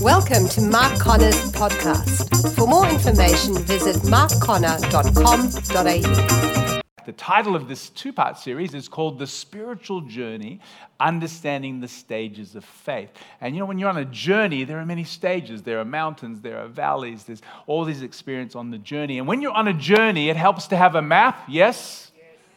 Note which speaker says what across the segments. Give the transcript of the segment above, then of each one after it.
Speaker 1: Welcome to Mark Conner's podcast. For more information, visit markconner.com.au.
Speaker 2: The title of this two part series is called The Spiritual Journey Understanding the Stages of Faith. And you know, when you're on a journey, there are many stages. There are mountains, there are valleys, there's all these experiences on the journey. And when you're on a journey, it helps to have a map, yes?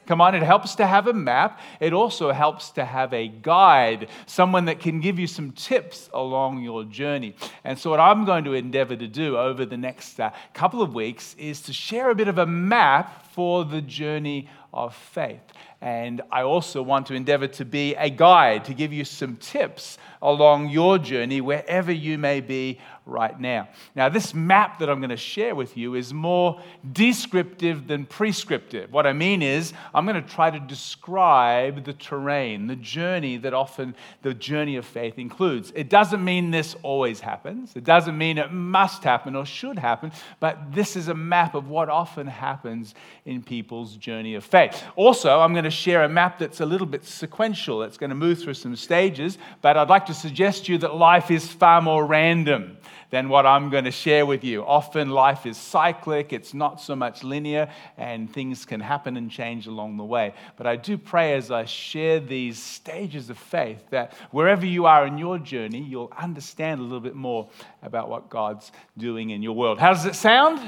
Speaker 2: Come on, it helps to have a map. It also helps to have a guide, someone that can give you some tips along your journey. And so, what I'm going to endeavor to do over the next uh, couple of weeks is to share a bit of a map for the journey of faith. And I also want to endeavor to be a guide, to give you some tips along your journey, wherever you may be right now. Now, this map that I'm going to share with you is more descriptive than prescriptive. What I mean is, I'm going to try to describe the terrain, the journey that often the journey of faith includes. It doesn't mean this always happens, it doesn't mean it must happen or should happen, but this is a map of what often happens in people's journey of faith. Also, I'm going to share a map that's a little bit sequential. It's going to move through some stages, but I'd like to suggest to you that life is far more random than what I'm going to share with you. Often life is cyclic, it's not so much linear, and things can happen and change along the way. But I do pray as I share these stages of faith that wherever you are in your journey, you'll understand a little bit more about what God's doing in your world. How does it sound?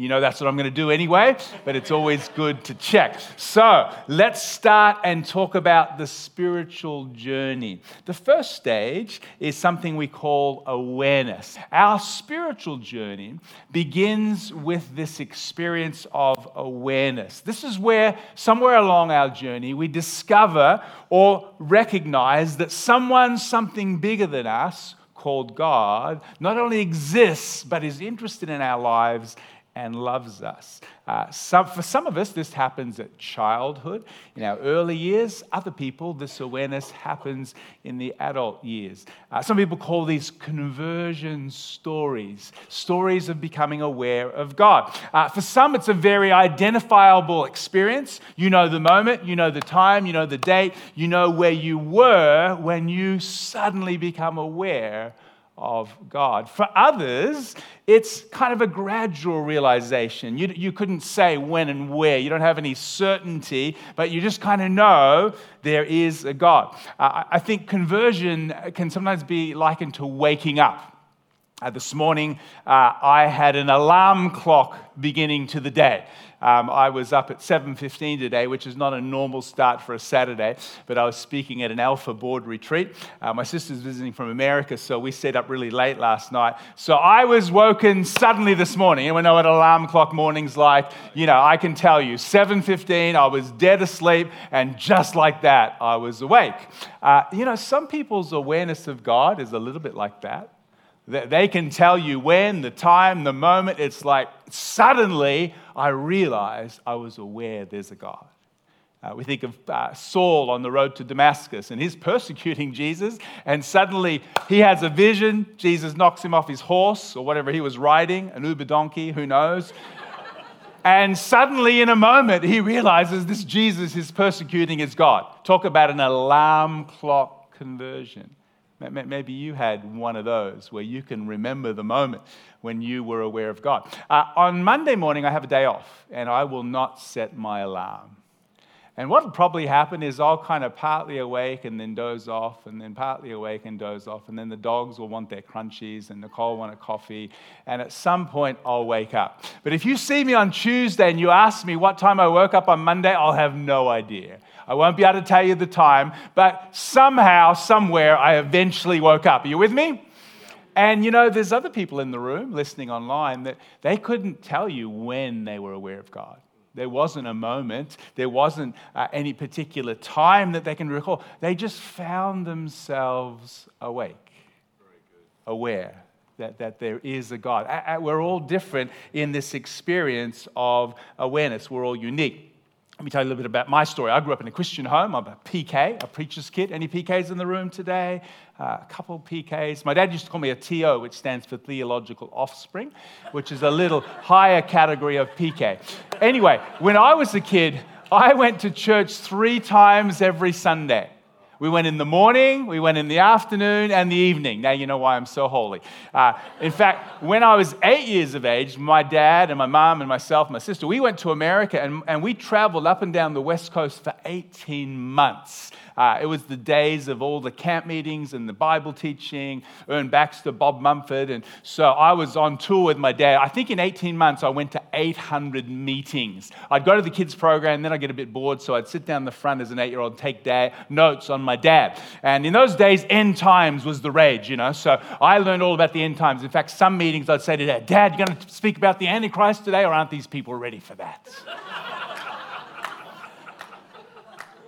Speaker 2: You know that's what I'm going to do anyway, but it's always good to check. So let's start and talk about the spiritual journey. The first stage is something we call awareness. Our spiritual journey begins with this experience of awareness. This is where, somewhere along our journey, we discover or recognize that someone, something bigger than us, called God, not only exists, but is interested in our lives and loves us. Uh, some, for some of us, this happens at childhood, in our early years. Other people, this awareness happens in the adult years. Uh, some people call these conversion stories, stories of becoming aware of God. Uh, for some, it's a very identifiable experience. You know the moment, you know the time, you know the date, you know where you were when you suddenly become aware of God. For others, it's kind of a gradual realization. You, you couldn't say when and where, you don't have any certainty, but you just kind of know there is a God. Uh, I think conversion can sometimes be likened to waking up. Uh, this morning, uh, I had an alarm clock beginning to the day. Um, I was up at 7.15 today, which is not a normal start for a Saturday, but I was speaking at an Alpha board retreat. Uh, my sister's visiting from America, so we stayed up really late last night. So I was woken suddenly this morning, and we know what alarm clock morning's like. You know, I can tell you, 7.15, I was dead asleep, and just like that, I was awake. Uh, you know, some people's awareness of God is a little bit like that. They can tell you when, the time, the moment. It's like suddenly I realized I was aware there's a God. Uh, we think of uh, Saul on the road to Damascus, and he's persecuting Jesus, and suddenly he has a vision. Jesus knocks him off his horse or whatever he was riding, an Uber donkey, who knows. and suddenly, in a moment, he realizes this Jesus is persecuting his God. Talk about an alarm clock conversion. Maybe you had one of those where you can remember the moment when you were aware of God. Uh, on Monday morning, I have a day off, and I will not set my alarm. And what will probably happen is I'll kind of partly awake and then doze off, and then partly awake and doze off, and then the dogs will want their crunchies, and Nicole want a coffee, and at some point I'll wake up. But if you see me on Tuesday and you ask me what time I woke up on Monday, I'll have no idea. I won't be able to tell you the time, but somehow, somewhere, I eventually woke up. Are you with me? And you know, there's other people in the room listening online that they couldn't tell you when they were aware of God. There wasn't a moment, there wasn't uh, any particular time that they can recall. They just found themselves awake, aware that, that there is a God. We're all different in this experience of awareness, we're all unique. Let me tell you a little bit about my story. I grew up in a Christian home. I'm a PK, a preacher's kid. Any PKs in the room today? Uh, a couple PKs. My dad used to call me a TO, which stands for theological offspring, which is a little higher category of PK. Anyway, when I was a kid, I went to church three times every Sunday. We went in the morning, we went in the afternoon, and the evening. Now you know why I'm so holy. Uh, in fact, when I was eight years of age, my dad and my mom and myself, and my sister, we went to America and, and we traveled up and down the West Coast for 18 months. Uh, it was the days of all the camp meetings and the Bible teaching, Ern Baxter, Bob Mumford. And so I was on tour with my dad. I think in 18 months, I went to 800 meetings. I'd go to the kids' program, then I'd get a bit bored, so I'd sit down the front as an eight year old, and take dad, notes on my dad. And in those days, end times was the rage, you know. So I learned all about the end times. In fact, some meetings I'd say to dad, Dad, you're going to speak about the Antichrist today, or aren't these people ready for that?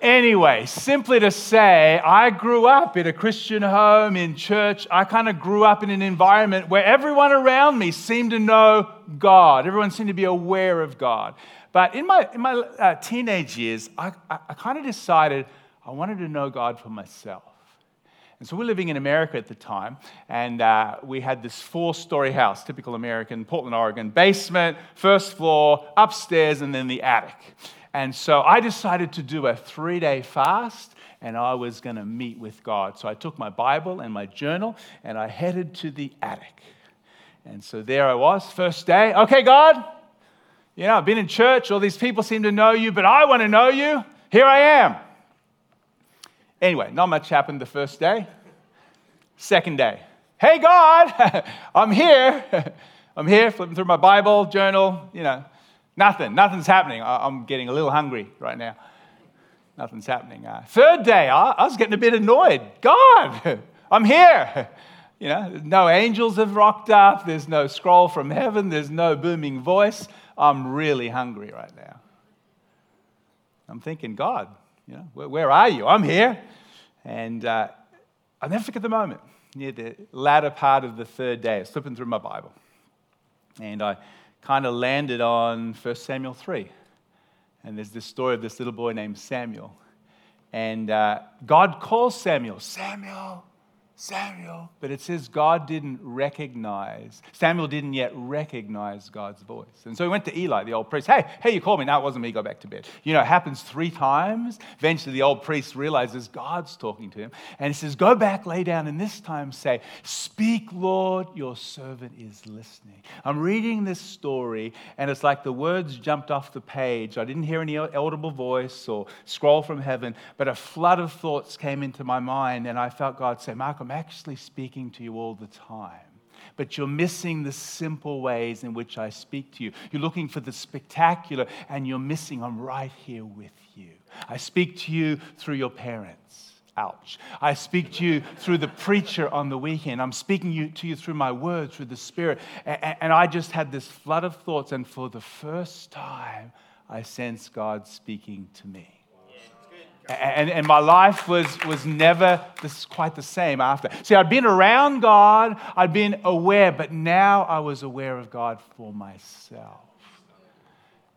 Speaker 2: Anyway, simply to say, I grew up in a Christian home, in church. I kind of grew up in an environment where everyone around me seemed to know God. Everyone seemed to be aware of God. But in my, in my uh, teenage years, I, I, I kind of decided I wanted to know God for myself. And so we're living in America at the time, and uh, we had this four story house, typical American, Portland, Oregon, basement, first floor, upstairs, and then the attic. And so I decided to do a three day fast and I was going to meet with God. So I took my Bible and my journal and I headed to the attic. And so there I was, first day. Okay, God, you know, I've been in church, all these people seem to know you, but I want to know you. Here I am. Anyway, not much happened the first day. Second day. Hey, God, I'm here. I'm here, flipping through my Bible, journal, you know, Nothing. Nothing's happening. I'm getting a little hungry right now. Nothing's happening. Uh, third day, I was getting a bit annoyed. God, I'm here. You know, no angels have rocked up. There's no scroll from heaven. There's no booming voice. I'm really hungry right now. I'm thinking, God, you know, where, where are you? I'm here. And uh, I'll never forget the moment near the latter part of the third day. I was flipping through my Bible. And I kind of landed on 1 Samuel 3. And there's this story of this little boy named Samuel. And uh, God calls Samuel, Samuel, Samuel. But it says God didn't recognize, Samuel didn't yet recognize God's voice. And so he went to Eli, the old priest. Hey, hey, you called me. No, it wasn't me. Go back to bed. You know, it happens three times. Eventually, the old priest realizes God's talking to him. And he says, Go back, lay down, and this time say, Speak, Lord, your servant is listening. I'm reading this story, and it's like the words jumped off the page. I didn't hear any audible voice or scroll from heaven, but a flood of thoughts came into my mind, and I felt God say, Mark, actually speaking to you all the time. But you're missing the simple ways in which I speak to you. You're looking for the spectacular, and you're missing, I'm right here with you. I speak to you through your parents. Ouch. I speak to you through the preacher on the weekend. I'm speaking to you through my words, through the Spirit. And I just had this flood of thoughts, and for the first time, I sense God speaking to me. And, and my life was, was never this, quite the same after. See, I'd been around God, I'd been aware, but now I was aware of God for myself.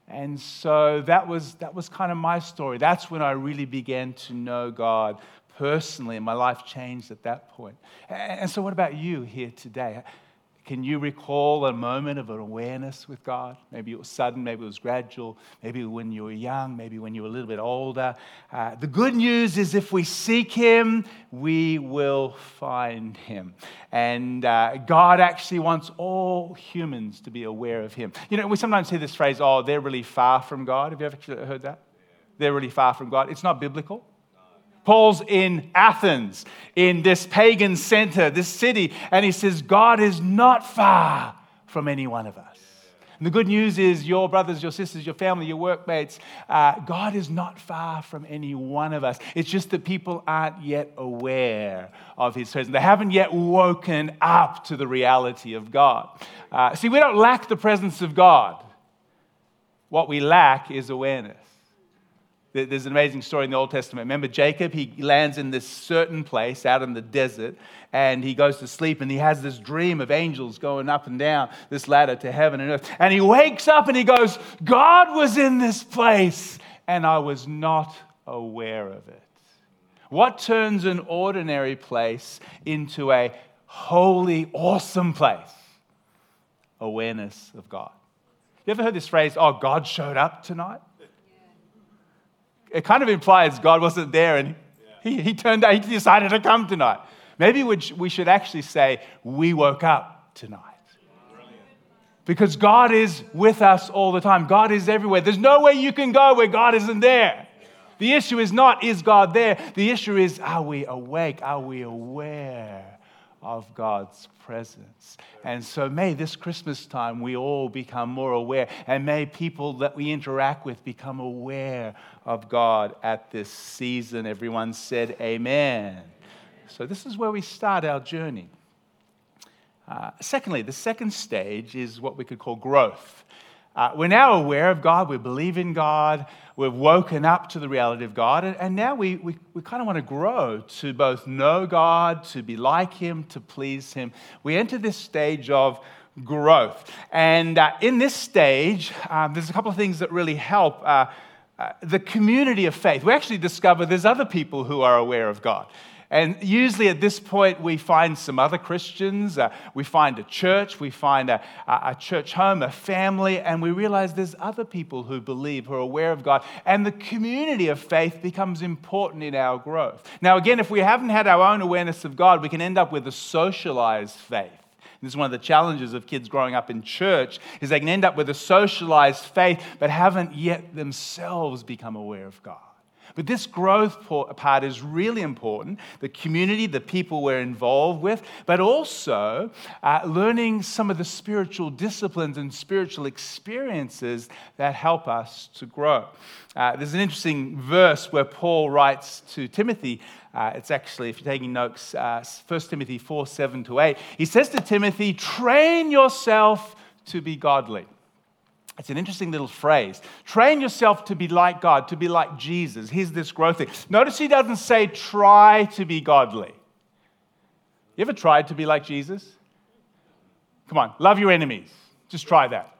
Speaker 2: And so that was, that was kind of my story. That's when I really began to know God personally, and my life changed at that point. And so, what about you here today? Can you recall a moment of an awareness with God? Maybe it was sudden, maybe it was gradual, maybe when you were young, maybe when you were a little bit older. Uh, the good news is if we seek Him, we will find Him. And uh, God actually wants all humans to be aware of Him. You know, we sometimes hear this phrase, oh, they're really far from God. Have you ever heard that? They're really far from God. It's not biblical. Paul's in Athens, in this pagan center, this city, and he says, God is not far from any one of us. And the good news is, your brothers, your sisters, your family, your workmates, uh, God is not far from any one of us. It's just that people aren't yet aware of His presence. They haven't yet woken up to the reality of God. Uh, see, we don't lack the presence of God. What we lack is awareness. There's an amazing story in the Old Testament. Remember Jacob? He lands in this certain place out in the desert and he goes to sleep and he has this dream of angels going up and down this ladder to heaven and earth. And he wakes up and he goes, God was in this place and I was not aware of it. What turns an ordinary place into a holy, awesome place? Awareness of God. You ever heard this phrase, oh, God showed up tonight? It kind of implies God wasn't there and He, he turned out, he decided to come tonight. Maybe we should actually say, We woke up tonight. Because God is with us all the time. God is everywhere. There's nowhere you can go where God isn't there. The issue is not, is God there? The issue is, are we awake? Are we aware of God's presence? And so may this Christmas time we all become more aware, and may people that we interact with become aware of God at this season. Everyone said, Amen. So, this is where we start our journey. Uh, secondly, the second stage is what we could call growth. Uh, we're now aware of God, we believe in God, we've woken up to the reality of God, and, and now we, we, we kind of want to grow to both know God, to be like Him, to please Him. We enter this stage of growth. And uh, in this stage, um, there's a couple of things that really help. Uh, uh, the community of faith. We actually discover there's other people who are aware of God. And usually at this point, we find some other Christians, uh, we find a church, we find a, a church home, a family, and we realize there's other people who believe, who are aware of God. And the community of faith becomes important in our growth. Now, again, if we haven't had our own awareness of God, we can end up with a socialized faith. This is one of the challenges of kids growing up in church is they can end up with a socialized faith but haven't yet themselves become aware of God. But this growth part is really important the community, the people we're involved with, but also uh, learning some of the spiritual disciplines and spiritual experiences that help us to grow. Uh, there's an interesting verse where Paul writes to Timothy. Uh, it's actually, if you're taking notes, uh, 1 Timothy 4 7 to 8. He says to Timothy, Train yourself to be godly. It's an interesting little phrase. Train yourself to be like God, to be like Jesus. Here's this growth thing. Notice he doesn't say try to be godly. You ever tried to be like Jesus? Come on, love your enemies. Just try that.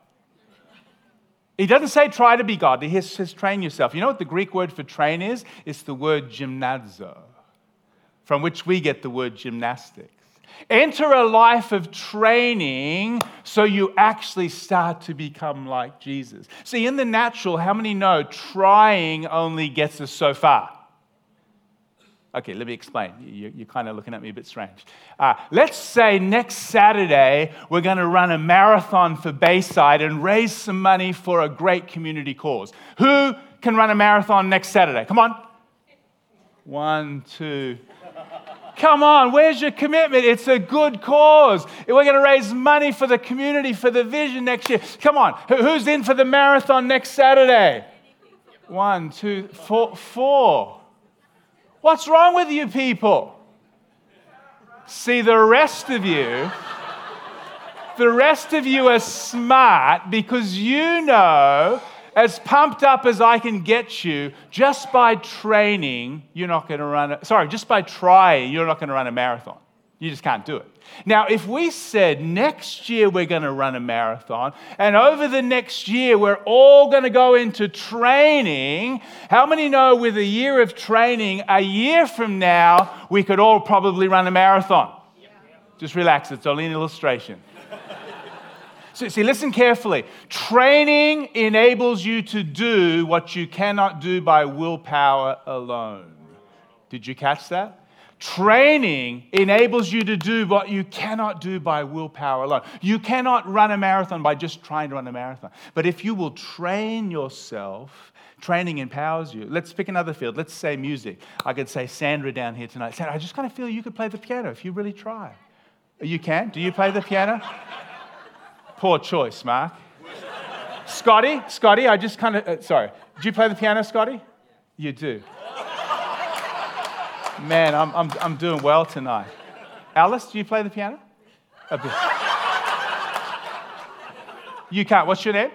Speaker 2: He doesn't say try to be godly, he says train yourself. You know what the Greek word for train is? It's the word gymnazo, from which we get the word gymnastics. Enter a life of training so you actually start to become like Jesus. See, in the natural, how many know trying only gets us so far? Okay, let me explain. You're kind of looking at me a bit strange. Uh, let's say next Saturday we're going to run a marathon for Bayside and raise some money for a great community cause. Who can run a marathon next Saturday? Come on. One, two, Come on, where's your commitment? It's a good cause. We're going to raise money for the community, for the vision next year. Come on, who's in for the marathon next Saturday? One, two, four, four. What's wrong with you people? See, the rest of you, the rest of you are smart because you know as pumped up as I can get you, just by training, you're not going to run, a, sorry, just by trying, you're not going to run a marathon. You just can't do it. Now, if we said next year we're going to run a marathon, and over the next year we're all going to go into training, how many know with a year of training, a year from now, we could all probably run a marathon? Just relax, it's only an illustration. So, see, listen carefully. Training enables you to do what you cannot do by willpower alone. Did you catch that? Training enables you to do what you cannot do by willpower alone. You cannot run a marathon by just trying to run a marathon. But if you will train yourself, training empowers you. Let's pick another field. Let's say music. I could say Sandra down here tonight. Sandra, I just kind of feel you could play the piano if you really try. You can? Do you play the piano? Poor choice, Mark. Scotty, Scotty, I just kind of, uh, sorry. Do you play the piano, Scotty? You do. Man, I'm, I'm, I'm doing well tonight. Alice, do you play the piano? A bit. You can't. What's your name?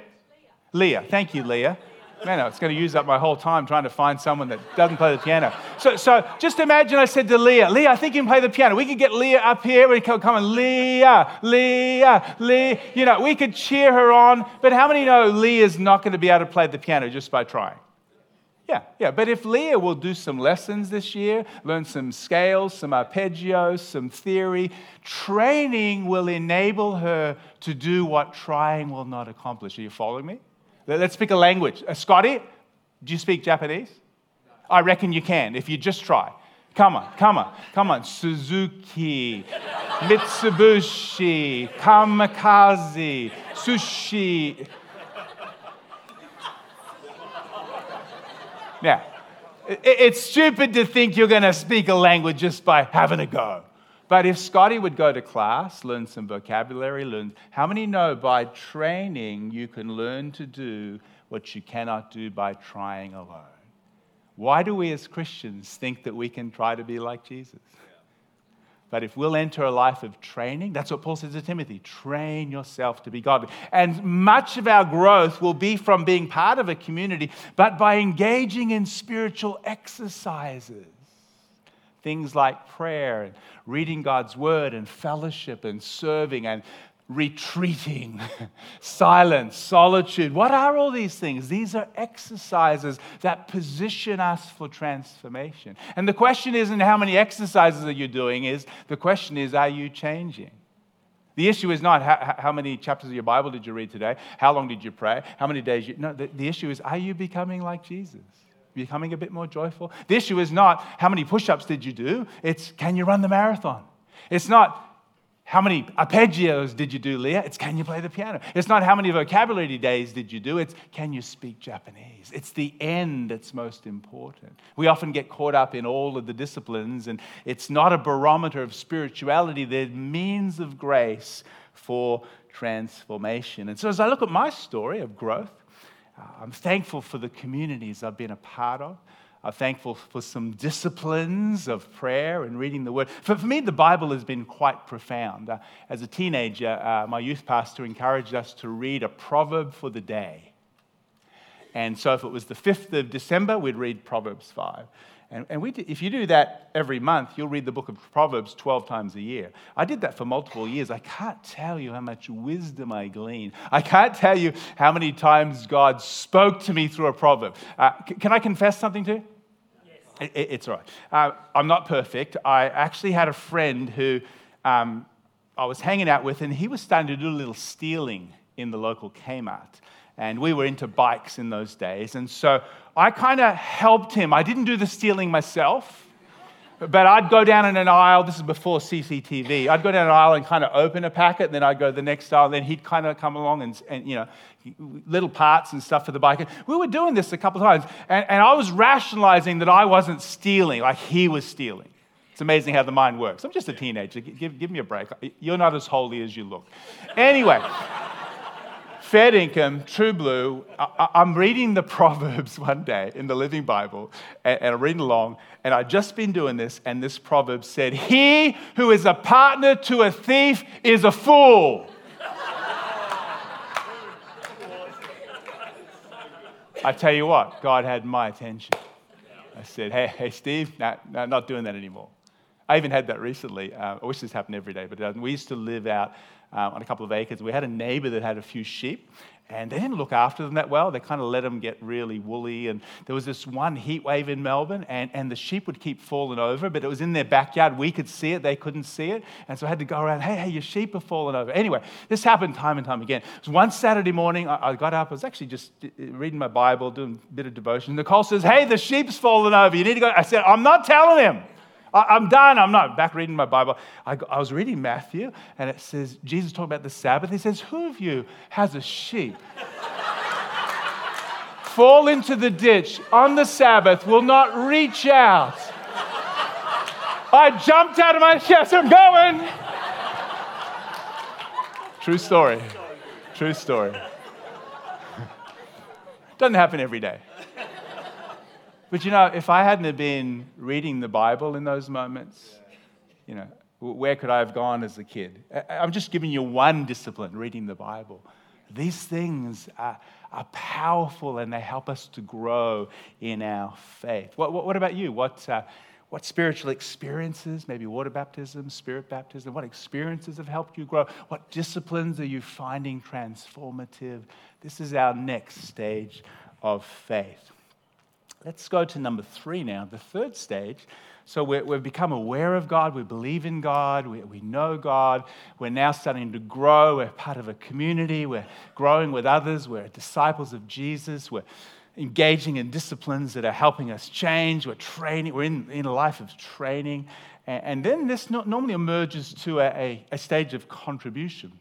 Speaker 2: Leah. Leah. Thank you, Leah. Man, it's going to use up my whole time trying to find someone that doesn't play the piano. So, so just imagine I said to Leah, Leah, I think you can play the piano. We could get Leah up here. We could come and Leah, Leah, Leah. You know, we could cheer her on. But how many know Leah's not going to be able to play the piano just by trying? Yeah, yeah. But if Leah will do some lessons this year, learn some scales, some arpeggios, some theory, training will enable her to do what trying will not accomplish. Are you following me? Let's pick a language. Uh, Scotty, do you speak Japanese? I reckon you can if you just try. Come on, come on, come on. Suzuki, Mitsubishi, Kamikaze, Sushi. Yeah. It's stupid to think you're going to speak a language just by having a go. But if Scotty would go to class, learn some vocabulary, learn how many know by training you can learn to do what you cannot do by trying alone? Why do we as Christians think that we can try to be like Jesus? But if we'll enter a life of training, that's what Paul says to Timothy train yourself to be godly. And much of our growth will be from being part of a community, but by engaging in spiritual exercises. Things like prayer and reading God's word and fellowship and serving and retreating, silence, solitude. What are all these things? These are exercises that position us for transformation. And the question isn't how many exercises are you doing, is the question is, are you changing? The issue is not how, how, many chapters of your Bible did you read today? How long did you pray? How many days you. No, the, the issue is, are you becoming like Jesus? Becoming a bit more joyful? The issue is not how many push ups did you do? It's can you run the marathon? It's not how many arpeggios did you do, Leah? It's can you play the piano? It's not how many vocabulary days did you do, it's can you speak Japanese? It's the end that's most important. We often get caught up in all of the disciplines, and it's not a barometer of spirituality, they're means of grace for transformation. And so as I look at my story of growth, uh, I'm thankful for the communities I've been a part of. I'm thankful for some disciplines of prayer and reading the Word. For, for me, the Bible has been quite profound. Uh, as a teenager, uh, my youth pastor encouraged us to read a proverb for the day. And so if it was the 5th of December, we'd read Proverbs 5. And, and we if you do that every month, you'll read the book of Proverbs 12 times a year. I did that for multiple years. I can't tell you how much wisdom I gleaned. I can't tell you how many times God spoke to me through a proverb. Uh, can I confess something to you? Yes. It, it's all right. Uh, I'm not perfect. I actually had a friend who um, I was hanging out with, and he was starting to do a little stealing in the local Kmart. And we were into bikes in those days. And so I kind of helped him. I didn't do the stealing myself, but I'd go down in an aisle. This is before CCTV. I'd go down an aisle and kind of open a packet, and then I'd go the next aisle. And then he'd kind of come along and, and, you know, little parts and stuff for the bike. And We were doing this a couple of times, and, and I was rationalizing that I wasn't stealing, like he was stealing. It's amazing how the mind works. I'm just a teenager. Give, give me a break. You're not as holy as you look. Anyway. Fair income, true blue. I, am reading the Proverbs one day in the Living Bible, and, and I'm reading along, and I'd just been doing this, and this proverb said, He who is a partner to a thief is a fool. I tell you what, God had my attention. I said, Hey, hey Steve, nah, nah, not doing that anymore. I even had that recently. Uh, I wish this happened every day, but we used to live out um, on a couple of acres. We had a neighbor that had a few sheep, and they didn't look after them that well. They kind of let them get really woolly. And there was this one heat wave in Melbourne, and, and the sheep would keep falling over, but it was in their backyard. We could see it, they couldn't see it. And so I had to go around, hey, hey, your sheep are falling over. Anyway, this happened time and time again. It was one Saturday morning, I, I got up, I was actually just uh, reading my Bible, doing a bit of devotion. Nicole says, hey, the sheep's falling over. You need to go. I said, I'm not telling him. I'm done. I'm not back reading my Bible. I, I, was reading Matthew, and it says, Jesus talking about the Sabbath. He says, Who of you has a sheep? Fall into the ditch on the Sabbath, will not reach out. I jumped out of my chest. I'm going. True story. True story. Doesn't happen every day. But you know, if I hadn't been reading the Bible in those moments, you know, where could I have gone as a kid? I'm just giving you one discipline, reading the Bible. These things are, are powerful and they help us to grow in our faith. What, what, what about you? What, uh, what spiritual experiences, maybe water baptism, spirit baptism, what experiences have helped you grow? What disciplines are you finding transformative? This is our next stage of faith. Let's go to number three now, the third stage. So we have become aware of God, we believe in God, we, we know God, we're now starting to grow, we're part of a community, we're growing with others, we're disciples of Jesus, we're engaging in disciplines that are helping us change. We're training, we're in, in a life of training. And, and then this no, normally emerges to a, a, a stage of contribution.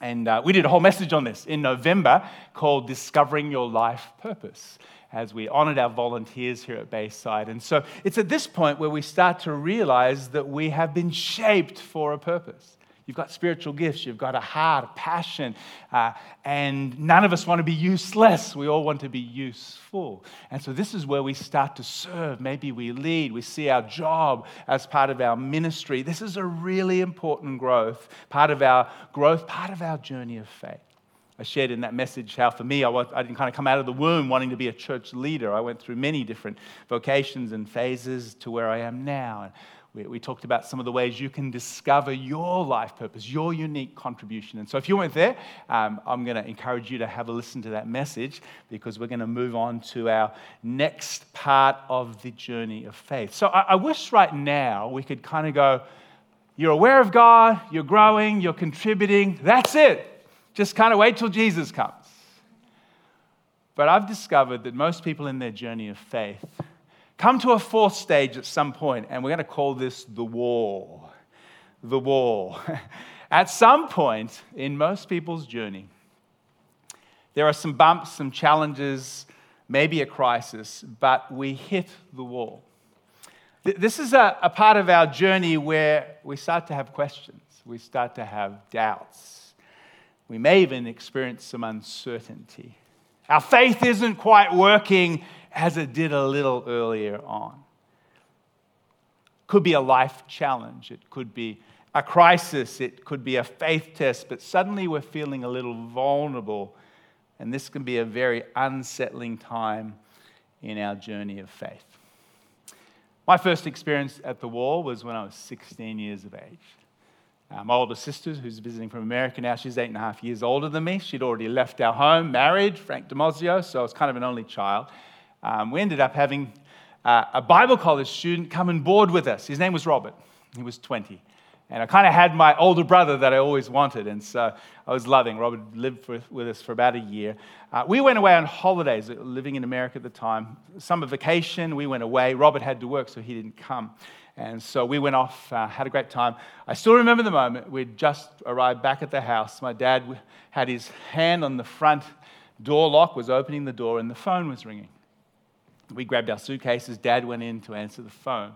Speaker 2: And uh, we did a whole message on this in November called Discovering Your Life Purpose as we honored our volunteers here at Bayside. And so it's at this point where we start to realize that we have been shaped for a purpose. You've got spiritual gifts, you've got a heart, a passion, uh, and none of us want to be useless. We all want to be useful. And so this is where we start to serve. Maybe we lead, we see our job as part of our ministry. This is a really important growth, part of our growth, part of our journey of faith. I shared in that message how, for me, I, was, I didn't kind of come out of the womb wanting to be a church leader. I went through many different vocations and phases to where I am now. And we, we talked about some of the ways you can discover your life purpose, your unique contribution. And so, if you weren't there, um, I'm going to encourage you to have a listen to that message because we're going to move on to our next part of the journey of faith. So, I, I wish right now we could kind of go, You're aware of God, you're growing, you're contributing, that's it. Just kind of wait till Jesus comes. But I've discovered that most people in their journey of faith come to a fourth stage at some point, and we're going to call this the wall. The wall. at some point in most people's journey, there are some bumps, some challenges, maybe a crisis, but we hit the wall. This is a, a part of our journey where we start to have questions, we start to have doubts we may even experience some uncertainty. Our faith isn't quite working as it did a little earlier on. Could be a life challenge, it could be a crisis, it could be a faith test, but suddenly we're feeling a little vulnerable, and this can be a very unsettling time in our journey of faith. My first experience at the wall was when I was 16 years of age. Uh, my older sister, who's visiting from America now, she's eight and a half years older than me. She'd already left our home, married, Frank Damazio, so I was kind of an only child. Um, we ended up having uh, a Bible college student come and board with us. His name was Robert. He was 20. And I kind of had my older brother that I always wanted, and so I was loving. Robert lived for, with us for about a year. Uh, we went away on holidays, living in America at the time. Summer vacation, we went away. Robert had to work, so he didn't come. And so we went off, uh, had a great time. I still remember the moment. We'd just arrived back at the house. My dad had his hand on the front door lock, was opening the door, and the phone was ringing. We grabbed our suitcases. Dad went in to answer the phone.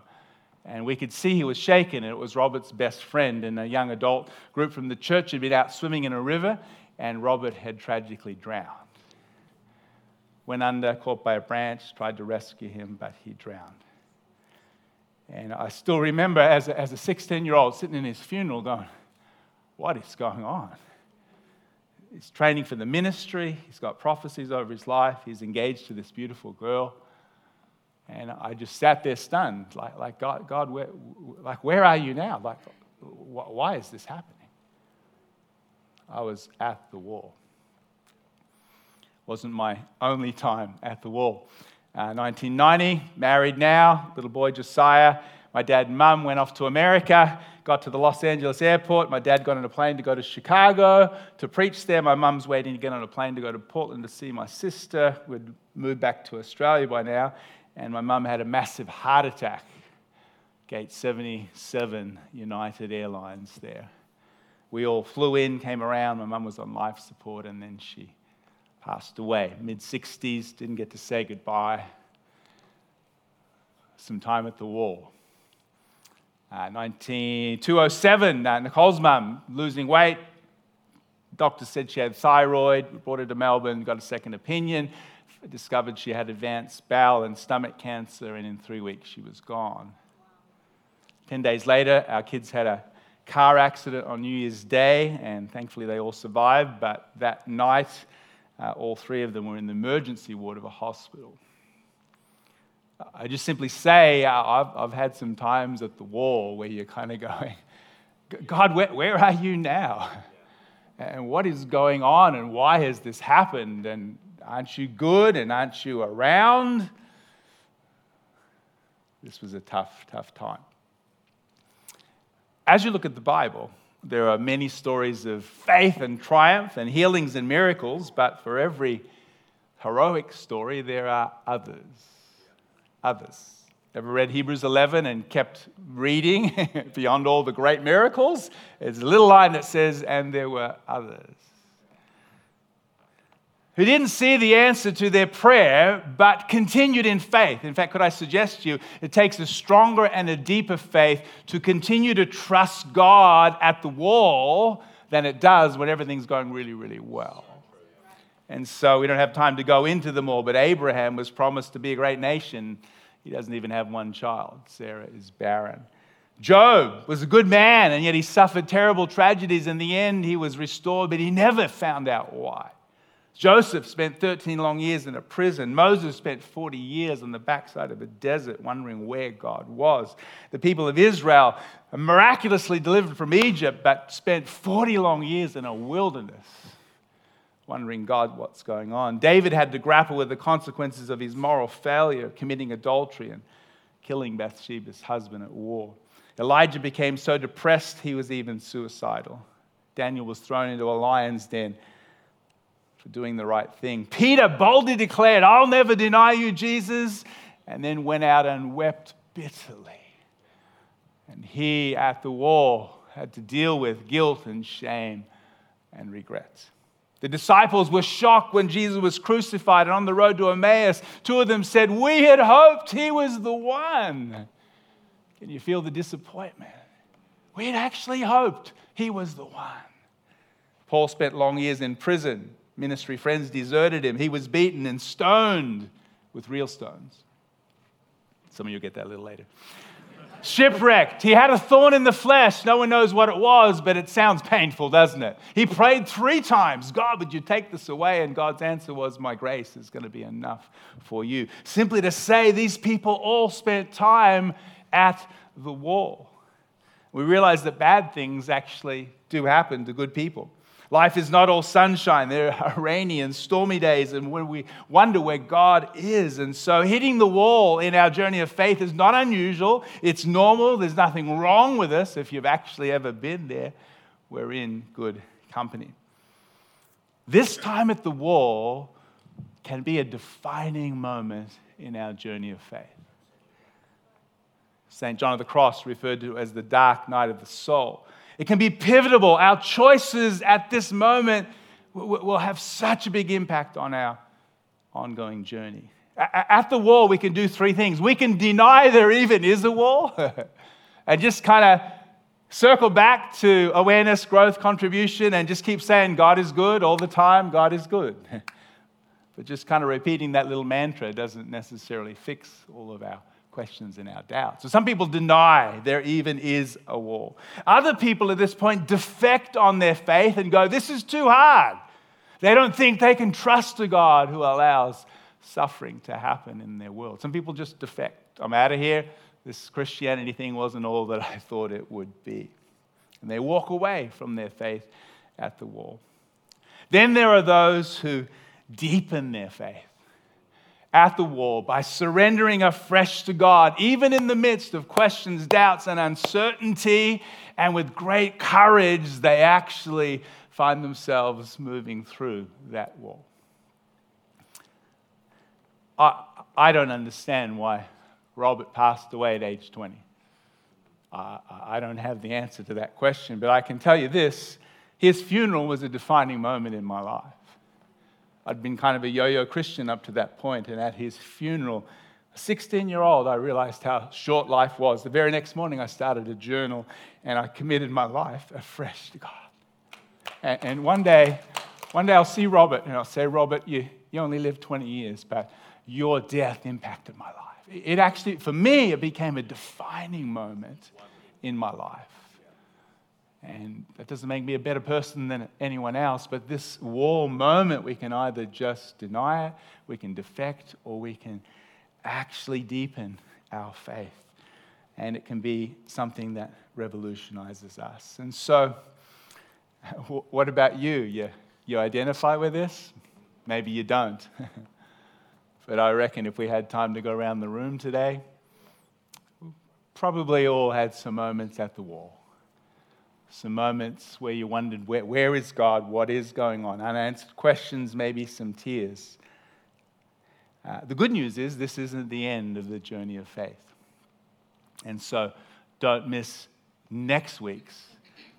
Speaker 2: And we could see he was shaken, and it was Robert's best friend and a young adult group from the church had been out swimming in a river, and Robert had tragically drowned. Went under, caught by a branch, tried to rescue him, but he drowned. And I still remember as a, as a 16 year old sitting in his funeral going, What is going on? He's training for the ministry, he's got prophecies over his life, he's engaged to this beautiful girl. And I just sat there stunned, like, like God, God where, like, where are you now? Like, why is this happening? I was at the wall. Wasn't my only time at the wall. Uh, 1990, married now, little boy Josiah. My dad and mum went off to America, got to the Los Angeles airport. My dad got on a plane to go to Chicago to preach there. My mum's waiting to get on a plane to go to Portland to see my sister. We'd moved back to Australia by now, and my mum had a massive heart attack. Gate 77, United Airlines there. We all flew in, came around. My mum was on life support, and then she passed away, mid 60s, didn't get to say goodbye. Some time at the wall. Uh, 1907, uh, Nicole's mum losing weight. Doctor said she had thyroid. We brought her to Melbourne, got a second opinion, discovered she had advanced bowel and stomach cancer, and in three weeks she was gone. Ten days later, our kids had a car accident on New Year's Day, and thankfully they all survived. But that night, uh, all three of them were in the emergency ward of a hospital. I just simply say, uh, I've, I've had some times at the wall where you're kind of going, God, where, where are you now? And what is going on? And why has this happened? And aren't you good? And aren't you around? This was a tough, tough time. As you look at the Bible, there are many stories of faith and triumph and healings and miracles, but for every heroic story, there are others. Others. Ever read Hebrews 11 and kept reading beyond all the great miracles? There's a little line that says, and there were others who didn't see the answer to their prayer but continued in faith. In fact, could I suggest to you, it takes a stronger and a deeper faith to continue to trust God at the wall than it does when everything's going really, really well. And so we don't have time to go into them all, but Abraham was promised to be a great nation. He doesn't even have one child. Sarah is barren. Job was a good man, and yet he suffered terrible tragedies. In the end, he was restored, but he never found out why. Joseph spent 13 long years in a prison. Moses spent 40 years on the backside of a desert wondering where God was. The people of Israel miraculously delivered from Egypt, but spent 40 long years in a wilderness wondering, God, what's going on. David had to grapple with the consequences of his moral failure, committing adultery and killing Bathsheba's husband at war. Elijah became so depressed he was even suicidal. Daniel was thrown into a lion's den for doing the right thing. Peter boldly declared, I'll never deny you, Jesus, and then went out and wept bitterly. And he, at the wall, had to deal with guilt and shame and regret. The disciples were shocked when Jesus was crucified and on the road to Emmaus. Two of them said, We had hoped he was the one. Can you feel the disappointment? We had actually hoped he was the one. Paul spent long years in prison ministry friends deserted him. He was beaten and stoned with real stones. Some of you get that a little later. Shipwrecked. He had a thorn in the flesh. No one knows what it was, but it sounds painful, doesn't it? He prayed three times God, would you take this away? And God's answer was, My grace is going to be enough for you. Simply to say, these people all spent time at the wall. We realize that bad things actually do happen to good people. Life is not all sunshine. There are rainy and stormy days, and when we wonder where God is. And so, hitting the wall in our journey of faith is not unusual. It's normal. There's nothing wrong with us. If you've actually ever been there, we're in good company. This time at the wall can be a defining moment in our journey of faith. St. John of the Cross referred to as the dark night of the soul. It can be pivotal. Our choices at this moment will have such a big impact on our ongoing journey. At the wall, we can do three things. We can deny there even is a wall and just kind of circle back to awareness, growth, contribution, and just keep saying, God is good all the time, God is good. but just kind of repeating that little mantra doesn't necessarily fix all of our questions and our doubts. So some people deny there even is a wall. Other people at this point defect on their faith and go, This is too hard. They don't think they can trust a God who allows suffering to happen in their world. Some people just defect. I'm out of here. This Christianity thing wasn't all that I thought it would be. And they walk away from their faith at the wall. Then there are those who deepen their faith at the wall by surrendering afresh to God, even in the midst of questions, doubts, and uncertainty. And with great courage, they actually find themselves moving through that wall. I, I don't understand why Robert passed away at age 20. Uh, I don't have the answer to that question, but I can tell you this his funeral was a defining moment in my life. I'd been kind of a yo yo Christian up to that point, and at his funeral, a 16 year old, I realized how short life was. The very next morning, I started a journal and I committed my life afresh to God. And, and one day, one day I'll see Robert and I'll say, Robert, you, you only lived 20 years, but your death impacted my life. It actually, for me, it became a defining moment in my life. And that doesn't make me a better person than anyone else, but this wall moment, we can either just deny it, we can defect, or we can actually deepen our faith. And it can be something that revolutionizes us. And so, what about you? You, you identify with this? Maybe you don't. but I reckon if we had time to go around the room today, probably all had some moments at the wall some moments where you wondered, where, where is God? What is going on? Unanswered questions, maybe some tears. Uh, the good news is this isn't the end of the journey of faith. And so don't miss next week's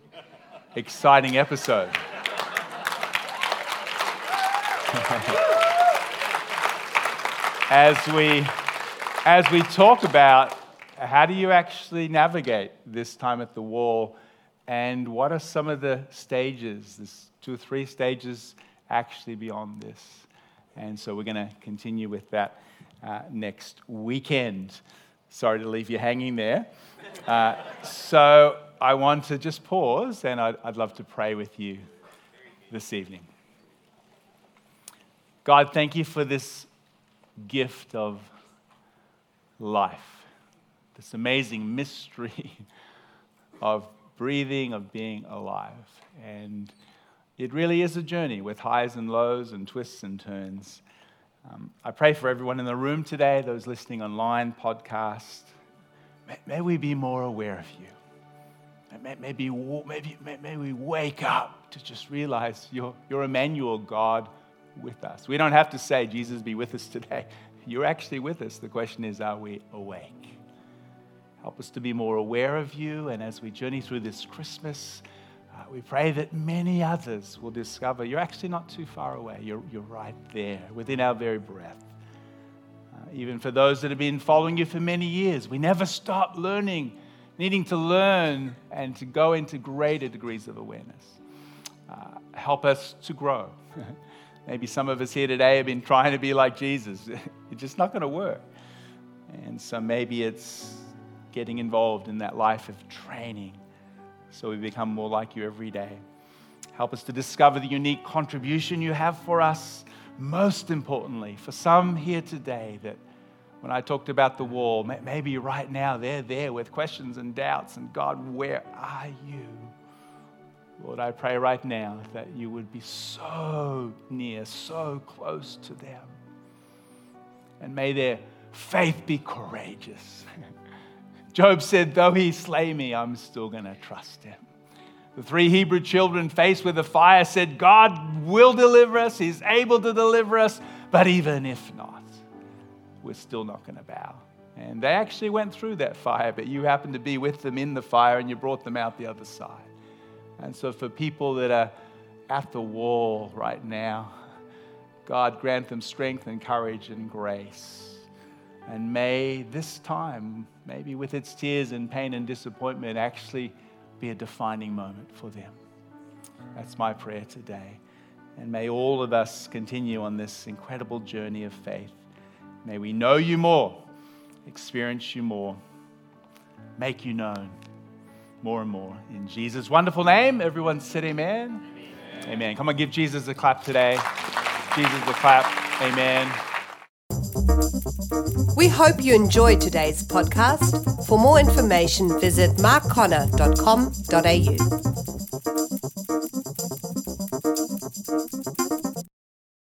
Speaker 2: exciting episode. as we as we talk about how do you actually navigate this time at the wall and what are some of the stages? There's two or three stages actually beyond this. And so we're going to continue with that uh, next weekend. Sorry to leave you hanging there. Uh, so i want to just pause and I'd, I'd love to pray with you this evening. God thank you for this gift of life, this amazing mystery of breathing, of being alive. And it really is a journey with highs and lows and twists and turns. Um, I pray for everyone in the room today, those listening online, podcast. May, may we be more aware of you. May, maybe, maybe, may we wake up to just realize you're, you're Emmanuel, God with us. We don't have to say, Jesus, be with us today. You're actually with us. The question is, are we awake? Help us to be more aware of you. And as we journey through this Christmas, uh, we pray that many others will discover you're actually not too far away. You're, you're right there within our very breath. Uh, even for those that have been following you for many years, we never stop learning, needing to learn and to go into greater degrees of awareness. Uh, help us to grow. Maybe some of us here today have been trying to be like Jesus. It's just not going to work. And so maybe it's getting involved in that life of training so we become more like you every day. Help us to discover the unique contribution you have for us. Most importantly, for some here today, that when I talked about the wall, maybe right now they're there with questions and doubts, and God, where are you? Lord, I pray right now that you would be so near, so close to them. And may their faith be courageous. Job said, Though he slay me, I'm still going to trust him. The three Hebrew children faced with the fire said, God will deliver us, He's able to deliver us, but even if not, we're still not going to bow. And they actually went through that fire, but you happened to be with them in the fire and you brought them out the other side. And so, for people that are at the wall right now, God grant them strength and courage and grace. And may this time, maybe with its tears and pain and disappointment, actually be a defining moment for them. That's my prayer today. And may all of us continue on this incredible journey of faith. May we know you more, experience you more, make you known more and more. In Jesus' wonderful name, everyone said amen. Amen. amen. Come on, give Jesus a clap today. Jesus a clap. Amen.
Speaker 1: We hope you enjoyed today's podcast. For more information, visit markconner.com.au.